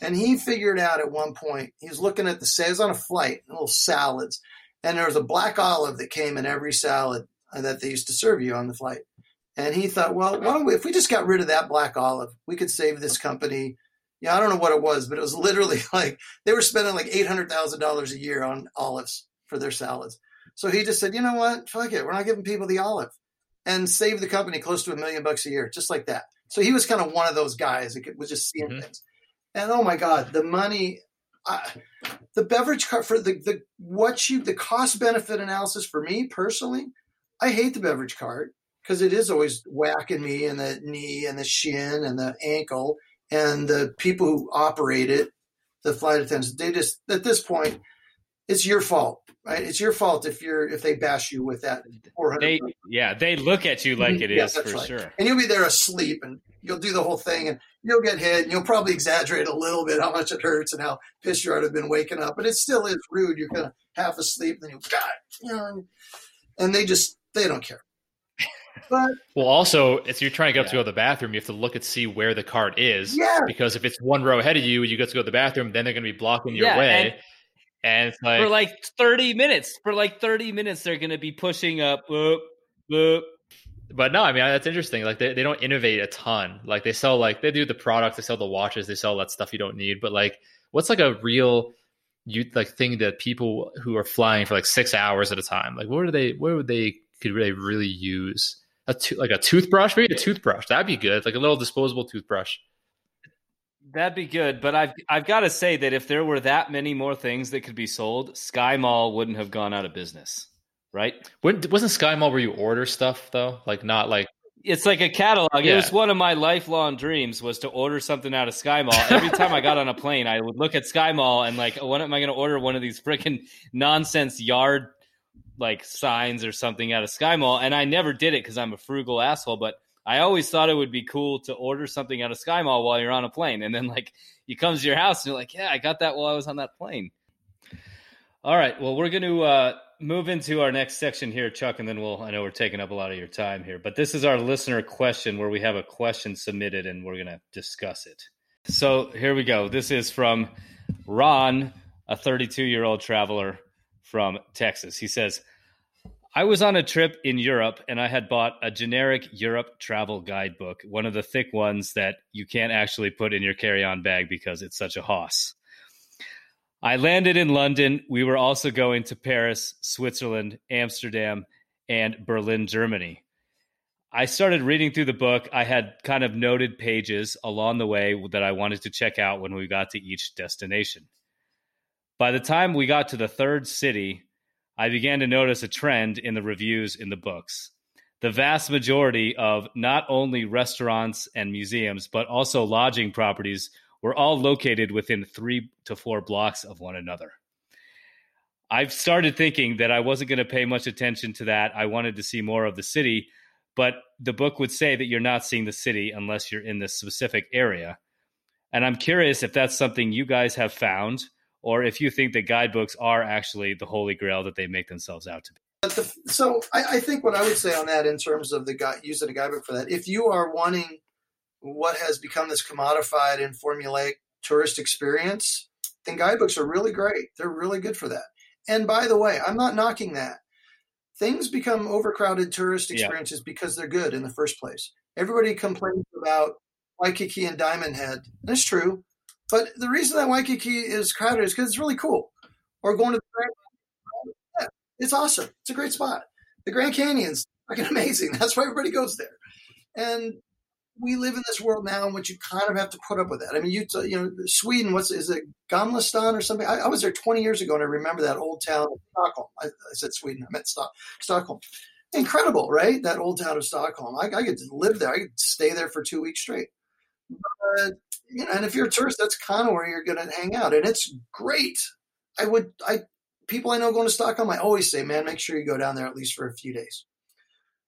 and he figured out at one point he was looking at the say he was on a flight, little salads, and there was a black olive that came in every salad uh, that they used to serve you on the flight. And he thought, well, why don't we, if we just got rid of that black olive, we could save this company. Yeah, I don't know what it was, but it was [LAUGHS] literally like they were spending like eight hundred thousand dollars a year on olives for their salads. So he just said, you know what, fuck it, we're not giving people the olive, and save the company close to a million bucks a year, just like that. So he was kind of one of those guys that was just seeing Mhm. things. And oh my god, the money, I, the beverage cart for the the what you the cost benefit analysis for me personally, I hate the beverage cart because it is always whacking me in the knee and the shin and the ankle and the people who operate it, the flight attendants, they just at this point, it's your fault, right? It's your fault if you're if they bash you with that. They yeah, they look at you like mm-hmm. it is Yeah, for right. sure. and you'll be there asleep and you'll do the whole thing and you'll get hit and you'll probably exaggerate a little bit how much it hurts and how pissed you are to have been waking up but it still is rude you're kind of half asleep and then you God, you know, and they just they don't care but Well, also, if you're trying to get up to go to the bathroom, you have to look and see where the cart is. yeah Because if it's one row ahead of you, and you get to go to the bathroom, then they're going to be blocking your Yeah, way. and- And, it's like, for like 30 minutes. For like 30 minutes, they're going to be pushing up, up, up. But no, I mean that's interesting. Like they, they don't innovate a ton. Like they sell like they do the products, they sell the watches, they sell that stuff you don't need. But like, what's like a real you like thing that people who are flying for like six hours at a time, like where do they where would they could they really use a to, like a toothbrush? Maybe a toothbrush that'd be good, like a little disposable toothbrush. That'd be good, but I've I've got to say that if there were that many more things that could be sold, Sky Mall wouldn't have gone out of business, right? Wouldn't, wasn't Sky Mall where you order stuff though? Like not like It's like a catalog. It was one of my lifelong dreams was to order something out of Sky Mall. Every [LAUGHS] time I got on a plane, I would look at Sky Mall and like, when am I going to order one of these freaking nonsense yard like signs or something out of Sky Mall? And I never did it because I'm a frugal asshole. But I always thought it would be cool to order something out of Sky Mall while you're on a plane. And then like you come to your house and you're like, yeah, I got that while I was on that plane. All right. Well, we're going to uh, move into our next section here, Chuck, and then we'll. I know we're taking up a lot of your time here, but this is our listener question where we have a question submitted and we're going to discuss it. So here we go. This is from Ron, a 32 year old traveler from Texas. He says, I was on a trip in Europe and I had bought a generic Europe travel guidebook, one of the thick ones that you can't actually put in your carry on bag because it's such a hoss. I landed in London. We were also going to Paris, Switzerland, Amsterdam, and Berlin, Germany. I started reading through the book. I had kind of noted pages along the way that I wanted to check out when we got to each destination. By the time we got to the third city, I began to notice a trend in the reviews in the books. The vast majority of not only restaurants and museums, but also lodging properties were all located within three to four blocks of one another. I've started thinking that I wasn't going to pay much attention to that. I wanted to see more of the city, but the book would say that you're not seeing the city unless you're in this specific area. And I'm curious if that's something you guys have found, or if you think that guidebooks are actually the holy grail that they make themselves out to be. The, so I, I think what I would say on that in terms of the guy using a guidebook for that, if you are wanting what has become this commodified and formulaic tourist experience, then guidebooks are really great. They're really good for that. And by the way, I'm not knocking that. Things become overcrowded tourist Yeah. experiences because they're good in the first place. Everybody complains about Waikiki and Diamond Head. That's true. But the reason that Waikiki is crowded is because it's really cool. Or going to the Grand yeah, it's awesome. It's a great spot. The Grand Canyon's fucking [LAUGHS] amazing. That's why everybody goes there. And we live in this world now in which you kind of have to put up with that. I mean, you you know, Sweden. What's is it Gamlestan or something? I, I was there 20 years ago, and I remember that old town of Stockholm. I, I said Sweden. I meant Stock, Stockholm. Incredible, right? That old town of Stockholm. I, I could live there. I could stay there for two weeks straight. But, you know, and if you're a tourist, that's kind of where you're going to hang out, and it's great. I would, I people I know going to Stockholm. I always say, man, make sure you go down there at least for a few days.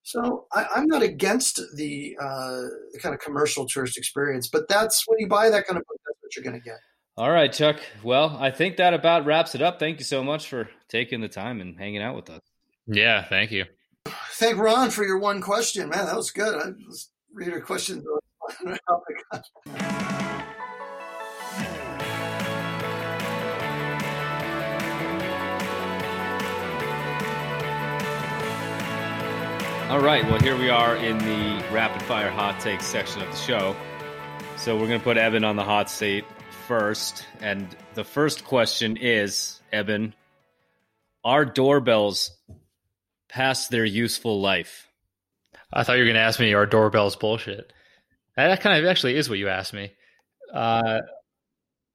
So I, I'm not against the, uh, the kind of commercial tourist experience, but that's when you buy that kind of book, that's what you're going to get. All right, Chuck. Well, I think that about wraps it up. Thank you so much for taking the time and hanging out with us. Yeah, thank you. Thank Ron for your one question, man. That was good. I was reading a [LAUGHS] All right. Well, here we are in the rapid fire hot take section of the show. So we're going to put Evan on the hot seat first. And the first question is Evan, are doorbells past their useful life? I thought you were going to ask me are doorbells bullshit. That kind of actually is what you asked me. Uh,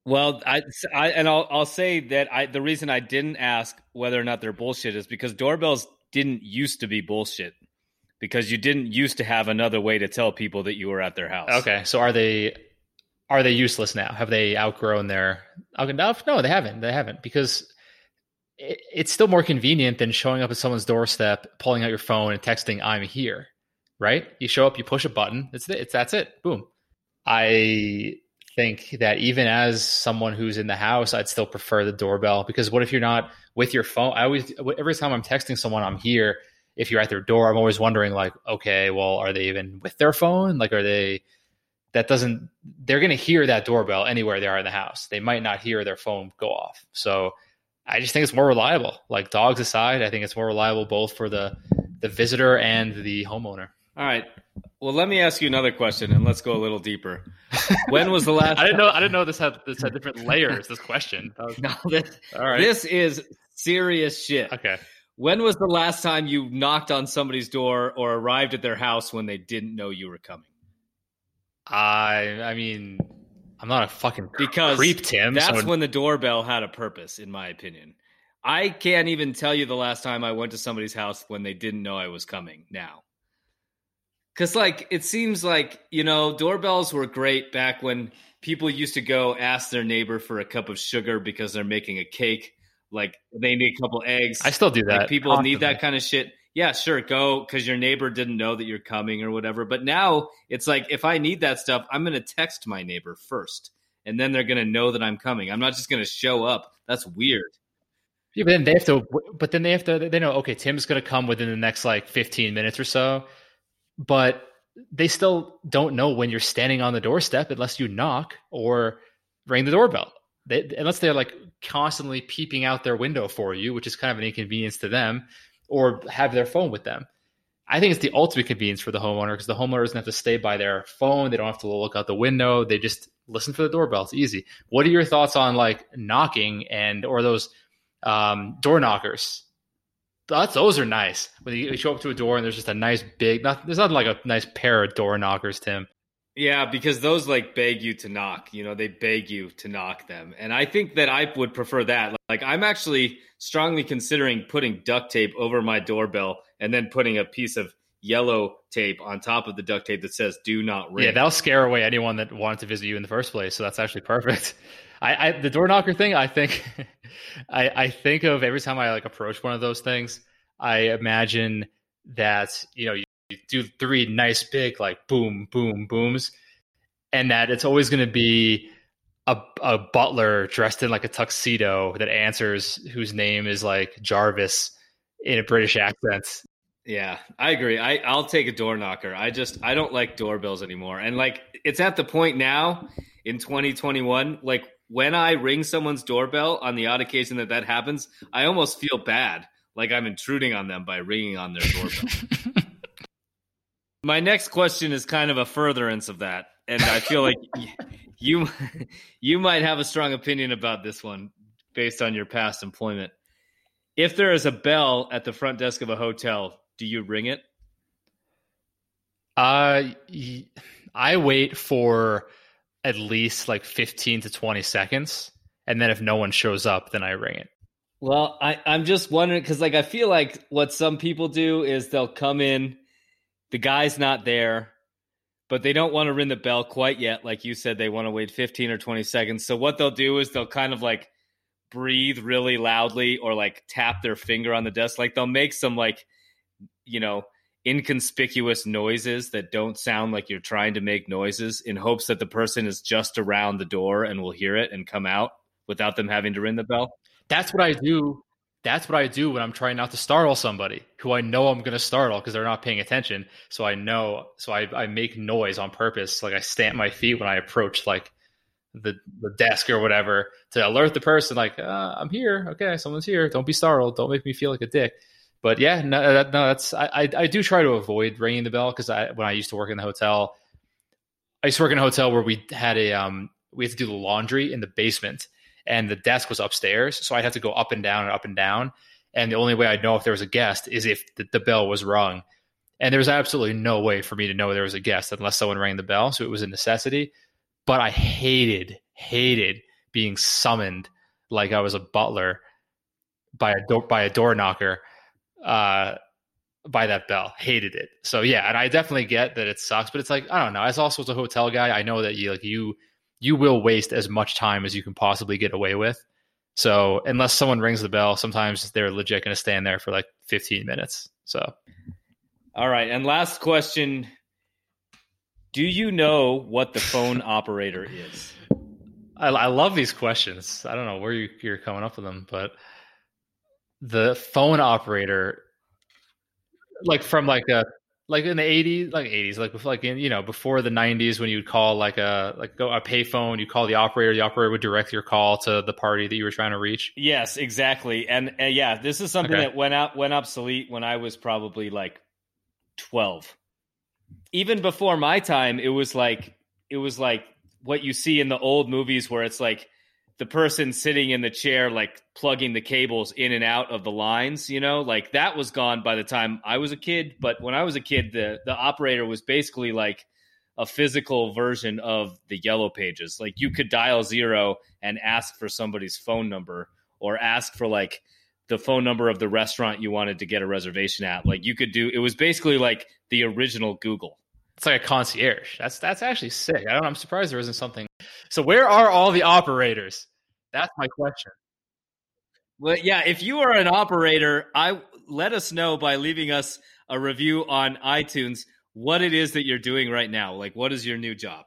Well, I, I and I'll I'll say that I the reason I didn't ask whether or not they're bullshit is because doorbells didn't used to be bullshit because you didn't used to have another way to tell people that you were at their house. okay, so are they are they useless now? Have they outgrown their? No, no, they haven't. They haven't because it, it's still more convenient than showing up at someone's doorstep, pulling out your phone, and texting "I'm here." Right? You show up, you push a button. It's it's that's it. Boom. I think that even as someone who's in the house, I'd still prefer the doorbell because what if you're not with your phone? I always every time I'm texting someone, I'm here. If you're at their door, I'm always wondering like, okay, well, are they even with their phone? Like, are they? That doesn't. They're going to hear that doorbell anywhere they are in the house. They might not hear their phone go off. So, I just think it's more reliable. Like dogs aside, I think it's more reliable both for the the visitor and the homeowner. All right. Well, let me ask you another question, and let's go a little deeper. [LAUGHS] When was the last? I didn't know. I didn't know this had this had different layers. This question. That was- [LAUGHS] No, this, all right. this is serious shit. okay. When was the last time you knocked on somebody's door or arrived at their house when they didn't know you were coming? I I mean, I'm not a fucking Because creep, Tim. That's so- when the doorbell had a purpose, in my opinion. I can't even tell you the last time I went to somebody's house when they didn't know I was coming now. Cause like it seems like, you know, doorbells were great back when people used to go ask their neighbor for a cup of sugar because they're making a cake. Like they need a couple eggs. I still do that. Like people constantly. need that kind of shit. Yeah, sure, go because your neighbor didn't know that you're coming or whatever. But now it's like if I need that stuff, I'm gonna text my neighbor first, and then they're gonna know that I'm coming. I'm not just gonna show up. That's weird. Yeah, but then they have to. But then they have to. They know. Okay, Tim's going to come within the next like 15 minutes or so. But they still don't know when you're standing on the doorstep unless you knock or ring the doorbell. They, unless they're like constantly peeping out their window for you, which is kind of an inconvenience to them, or have their phone with them. I think it's the ultimate convenience for the homeowner because the homeowner doesn't have to stay by their phone. They don't have to look out the window. They just listen for the doorbell. It's easy. What are your thoughts on like knocking and or those um, door knockers? That's those are nice. When you show up to a door and there's just a nice big, not, there's not like a nice pair of door knockers, Tim. Yeah, because those like beg you to knock. You know, they beg you to knock them, and I think that I would prefer that. Like, I'm actually strongly considering putting duct tape over my doorbell and then putting a piece of yellow tape on top of the duct tape that says "Do not ring." Yeah, that'll scare away anyone that wanted to visit you in the first place. So that's actually perfect. [LAUGHS] I, I the door knocker thing. I think, [LAUGHS] I, I think of every time I like approach one of those things. I imagine that you know you, do three nice big like boom boom booms, and that it's always going to be a, a butler dressed in like a tuxedo that answers, whose name is like Jarvis in a British accent. Yeah, I agree. I I'll take a door knocker. I just I don't like doorbells anymore. And like it's at the point now in 2021 like when I ring someone's doorbell on the odd occasion that that happens, I almost feel bad like I'm intruding on them by ringing on their doorbell. [LAUGHS] My next question is kind of a furtherance of that, and I feel like you you might have a strong opinion about this one based on your past employment. If there is a bell at the front desk of a hotel, do you ring it? Uh, I wait for at least like 15 to 20 seconds. And then if no one shows up, then I ring it. Well, I, I'm just wondering because, like, I feel like what some people do is they'll come in, the guy's not there, but they don't want to ring the bell quite yet. Like you said, they want to wait 15 or 20 seconds. So, what they'll do is they'll kind of like breathe really loudly or like tap their finger on the desk. Like, they'll make some, like, you know, inconspicuous noises that don't sound like you're trying to make noises in hopes that the person is just around the door and will hear it and come out without them having to ring the bell. That's what I do. That's what I do when I'm trying not to startle somebody who I know I'm going to startle because they're not paying attention. So I know, so I, I make noise on purpose. Like I stamp my feet when I approach like the, the desk or whatever to alert the person like, uh, I'm here. Okay. Someone's here. Don't be startled. Don't make me feel like a dick. But yeah, no, that, no, that's I, I, I do try to avoid ringing the bell because I when I used to work in the hotel, I used to work in a hotel where we had a um we had to do the laundry in the basement and the desk was upstairs, so I'd have to go up and down and up and down. And the only way I'd know if there was a guest is if the, the bell was rung. And there was absolutely no way for me to know there was a guest unless someone rang the bell. So it was a necessity. But I hated, hated being summoned like I was a butler by a door by a door knocker uh, by that bell. Hated it. So yeah, and I definitely get that it sucks, but it's like I don't know. As also as a hotel guy, I know that you like you you will waste as much time as you can possibly get away with. So unless someone rings the bell, sometimes they're legit going to stand there for like 15 minutes. So, all right. And last question Do you know what the phone [LAUGHS] operator is? I, I, love these questions. I don't know where you, you're coming up with them, but the phone operator, like from like a like in the 80s like 80s like like in you know before the 90s when you'd call like a like go a payphone you call the operator the operator would direct your call to the party that you were trying to reach? Yes exactly. And, and yeah this is something okay. that went out went obsolete when i was probably like 12 even before my time it was like it was like what you see in the old movies where it's like the person sitting in the chair like plugging the cables in and out of the lines you know like that was gone by the time i was a kid but when i was a kid the the operator was basically like a physical version of the yellow pages like you could dial zero and ask for somebody's phone number or ask for like the phone number of the restaurant you wanted to get a reservation at like you could do it was basically like the original google It's like a concierge. That's that's actually sick. I don't. I'm surprised there isn't something. So where are all the operators? That's my question. Well, yeah. If you are an operator, I let us know by leaving us a review on iTunes what it is that you're doing right now. Like, what is your new job?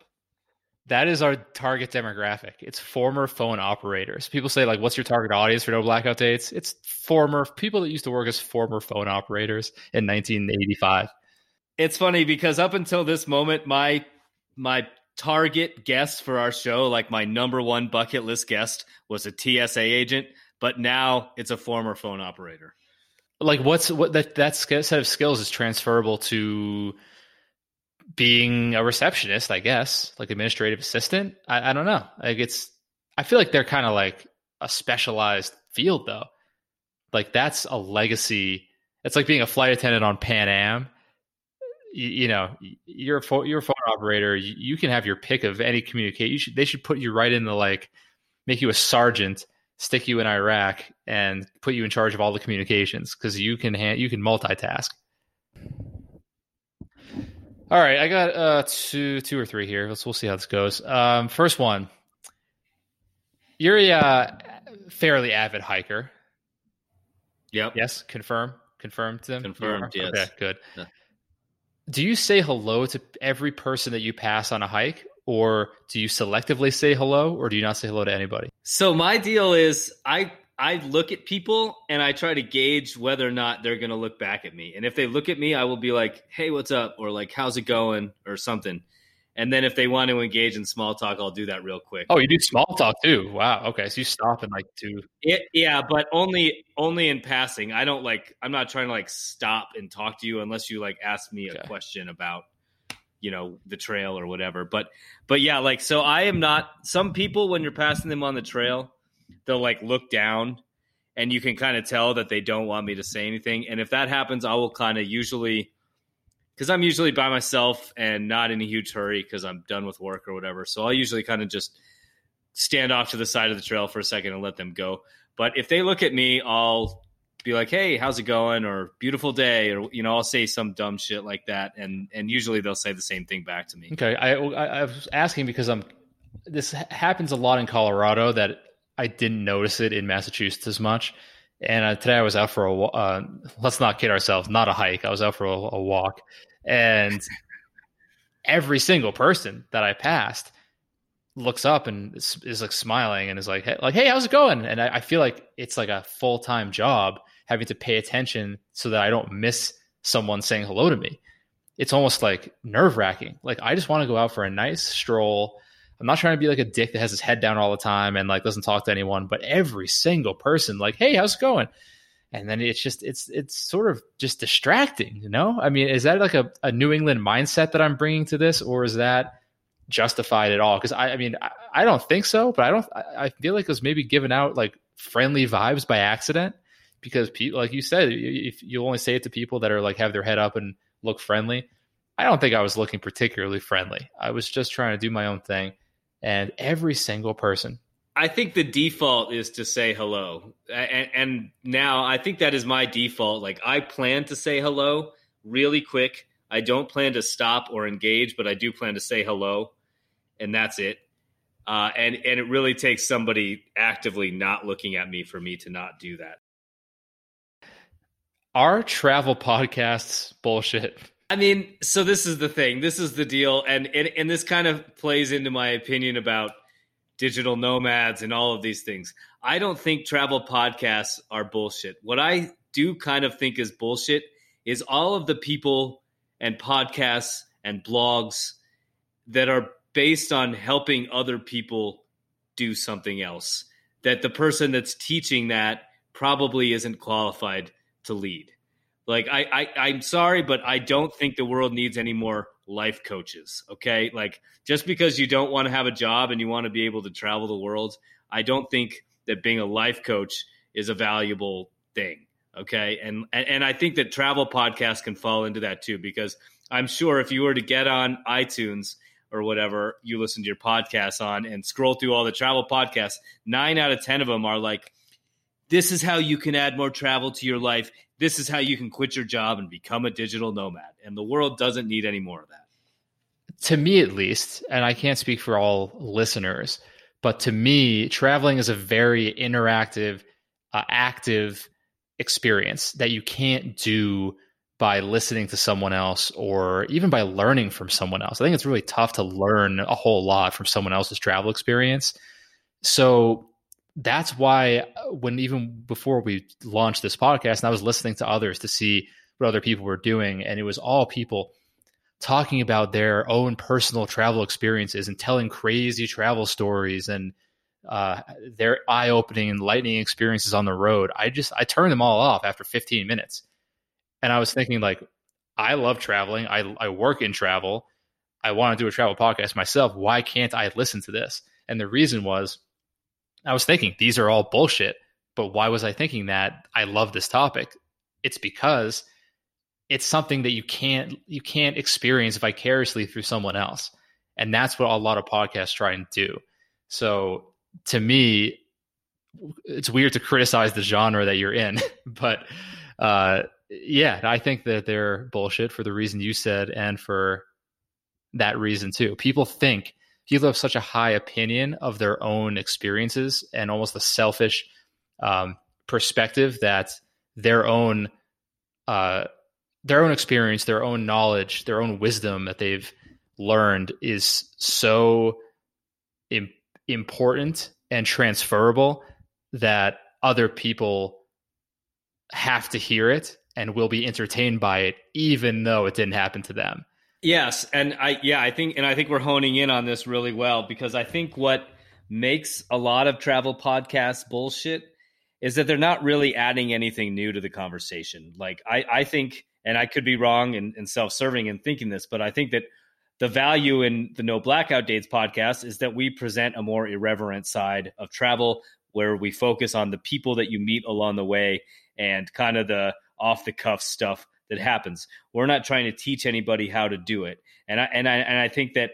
That is our target demographic. It's former phone operators. People say like, "What's your target audience for no blackout dates?" It's former people that used to work as former phone operators in 1985. It's funny because up until this moment, my my target guest for our show, like my number one bucket list guest, was a TSA agent, but now it's a former phone operator. Like, what's what that that set of skills is transferable to being a receptionist, I guess, like administrative assistant. I, I don't know. Like, it's I feel like they're kind of like a specialized field, though. Like, that's a legacy. It's like being a flight attendant on Pan Am you, you know you're a phone, you're a phone operator you, you, can have your pick of any communicate you should they should put you right in the like make you a sergeant stick you in iraq and put you in charge of all the communications because you can hand, you can multitask. All right i got uh two two or three here. Let's we'll see how this goes. Um first one. You're a uh, fairly avid hiker. Yep. Yes? Confirm? Confirmed them confirmed yes. Okay good. Yeah do you say hello to every person that you pass on a hike or do you selectively say hello or do you not say hello to anybody? So my deal is i i look at people and i try to gauge whether or not they're going to look back at me. And if they look at me i will be like hey what's up? or like how's it going? or something and then if they want to engage in small talk, I'll do that real quick. Oh, you do small talk too. Wow. Okay. So you stop and like do it, yeah, but only only in passing. I don't like I'm not trying to like stop and talk to you unless you like ask me okay. a question about you know the trail or whatever. But but yeah, like so I am not some people when you're passing them on the trail, they'll like look down and you can kind of tell that they don't want me to say anything. And if that happens, I will kind of usually because I'm usually by myself and not in a huge hurry because I'm done with work or whatever. So I'll usually kind of just stand off to the side of the trail for a second and let them go. But if they look at me, I'll be like, "Hey, how's it going?" or "Beautiful day," or you know, I'll say some dumb shit like that, and and usually they'll say the same thing back to me. Okay, I I, I was asking because I'm this happens a lot in Colorado that I didn't notice it in Massachusetts as much. And uh, today I was out for a uh, let's not kid ourselves, not a hike. I was out for a, a walk, and every single person that I passed looks up and is, is like smiling and is like, hey, like, hey, how's it going? And I, I feel like it's like a full time job having to pay attention so that I don't miss someone saying hello to me. It's almost like nerve wracking. Like I just want to go out for a nice stroll. I'm not trying to be like a dick that has his head down all the time and like doesn't talk to anyone, but every single person, like, hey, how's it going? And then it's just it's it's sort of just distracting you know? I mean is that like a, a new england mindset that i'm bringing to this or is that justified at all? Because I, I mean I, I, don't think so but i don't I, feel like it was maybe giving out like friendly vibes by accident because people like you said if you only say it to people that are like have their head up and look friendly i don't think i was looking particularly friendly. I was just trying to do my own thing. And every single person I think the default is to say hello. And, and, now I think that is my default. Like I plan to say hello really quick. I don't plan to stop or engage, but I do plan to say hello, and that's it. Uh, and and it really takes somebody actively not looking at me for me to not do that. Are travel podcasts bullshit? I mean, so this is the thing. This is the deal, and and, and this kind of plays into my opinion about digital nomads and all of these things. I don't think travel podcasts are bullshit. What I do kind of think is bullshit is all of the people and podcasts and blogs that are based on helping other people do something else that the person that's teaching that probably isn't qualified to lead. Like I, I I'm sorry, but I don't think the world needs any more life coaches. Okay. Like just because you don't want to have a job and you want to be able to travel the world, I don't think that being a life coach is a valuable thing. Okay. And, and, I think that travel podcasts can fall into that too, because I'm sure if you were to get on iTunes or whatever you listen to your podcast on and scroll through all the travel podcasts, nine out of 10 of them are like, this is how you can add more travel to your life. This is how you can quit your job and become a digital nomad. And the world doesn't need any more of that. To me at least, and I can't speak for all listeners, but to me, traveling is a very interactive, uh, active experience that you can't do by listening to someone else or even by learning from someone else. I think it's really tough to learn a whole lot from someone else's travel experience. So that's why uh, when even before we launched this podcast and I was listening to others to see what other people were doing and it was all people talking about their own personal travel experiences and telling crazy travel stories and uh, their eye-opening and lightning experiences on the road. I just I turned them all off after 15 minutes, and I was thinking like, I love traveling. I I work in travel. I want to do a travel podcast myself. Why can't I listen to this? And the reason was, I was thinking these are all bullshit. But why was I thinking that? I love this topic. It's because it's something that you can't you can't experience vicariously through someone else. And that's what a lot of podcasts try and do. So to me it's weird to criticize the genre that you're in [LAUGHS] but uh, yeah i think that they're bullshit for the reason you said and for that reason too. People think people have such a high opinion of their own experiences and almost a selfish um, perspective that their own uh, their own experience, their own knowledge, their own wisdom that they've learned is so Im- important and transferable that other people have to hear it and will be entertained by it even though it didn't happen to them. Yes, and I yeah, I think and I think we're honing in on this really well because I think what makes a lot of travel podcasts bullshit is that they're not really adding anything new to the conversation. Like I I think and I could be wrong and, and self serving in thinking this, but I think that the value in the No Blackout Dates podcast is that we present a more irreverent side of travel where we focus on the people that you meet along the way and kind of the off the cuff stuff that happens. We're not trying to teach anybody how to do it. And I and I and I think that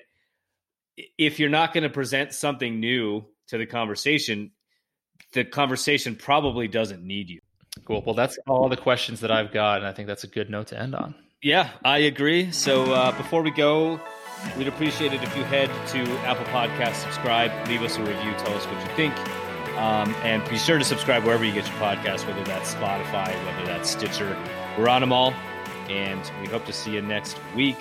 if you're not going to present something new to the conversation, the conversation probably doesn't need you. Cool. Well, that's all the questions that I've got, and I think that's a good note to end on. Yeah, I agree. So uh, before we go, we'd appreciate it if you head to Apple Podcast, subscribe, leave us a review, tell us what you think. Um, and be sure to subscribe wherever you get your podcast, whether that's Spotify, whether that's Stitcher. We're on them all. And we hope to see you next week.